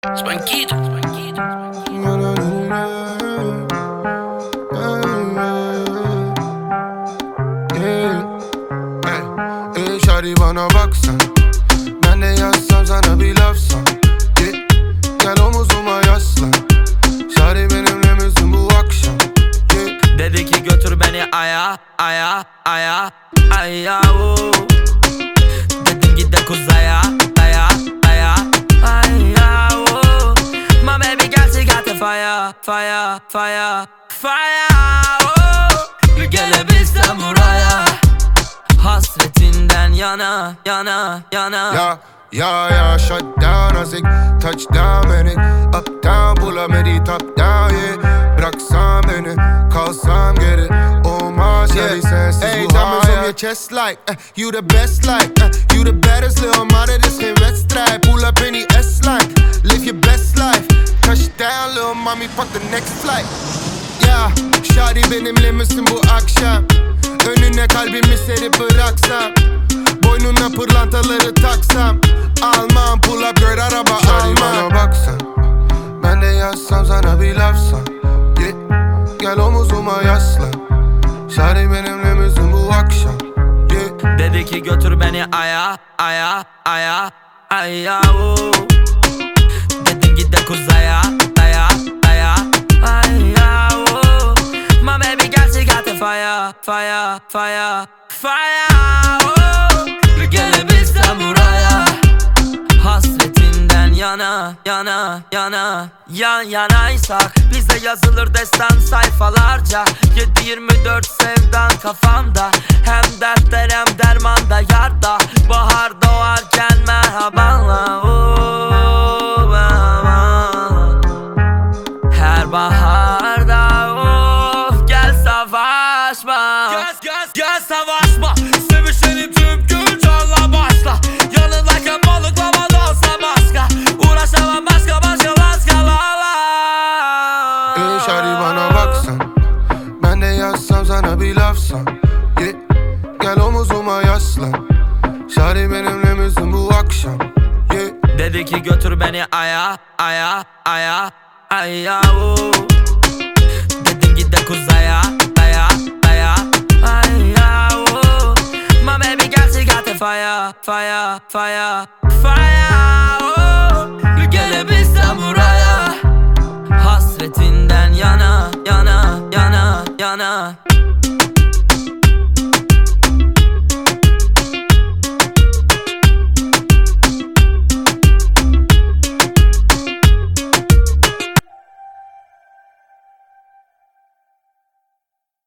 Spankido, şari bana baksan Ben de yazsam sana bir laf san Gel, omuzuma yaslan Şari benimle misin bu akşam Dedi ki götür beni aya aya aya aya oo. Dedim git de kuzaya fire fire fire fire oo. Gelebilsem buraya. Hasretinden yana yana yana. Ya ya ya shut down azık Touchdown beni Up down bulamedi top down yeah. Bıraksan beni kalsam geri Olmaz yeah. hadi sensiz Hey, bu diamonds on hayat your chest like uh, you the best like uh, you the baddest little mama this geen wedstrijd pull up in mommy fuck the next flight. Ya Şadi benimle misin bu akşam. Önüne kalbimi serip bıraksam. Boynuna pırlantaları taksam. Almam pull up girl araba Şari almam bana baksan. Ben de yazsam sana bir laf san. Gel, omuzuma yaslan. Şari benimle misin bu akşam. Gel, Dedi ki götür beni aya aya aya aya. Dedim git de fire fire fire oo. Gelebilsem buraya Hasretinden yana yana yana Yan yanaysak Bize yazılır destan sayfalarca 7-24 sevdan kafamda Hem dertler hem dermanda yarda Şari benimle misin bu akşam? Yeah. Dedi ki götür beni aya, aya, aya, aya uh. Dedim git de kuzaya, daya, daya, aya uh. My baby girl she got the fire, fire, fire, fire oh. Uh. Buraya Hasretinden yana, yana, yana, yana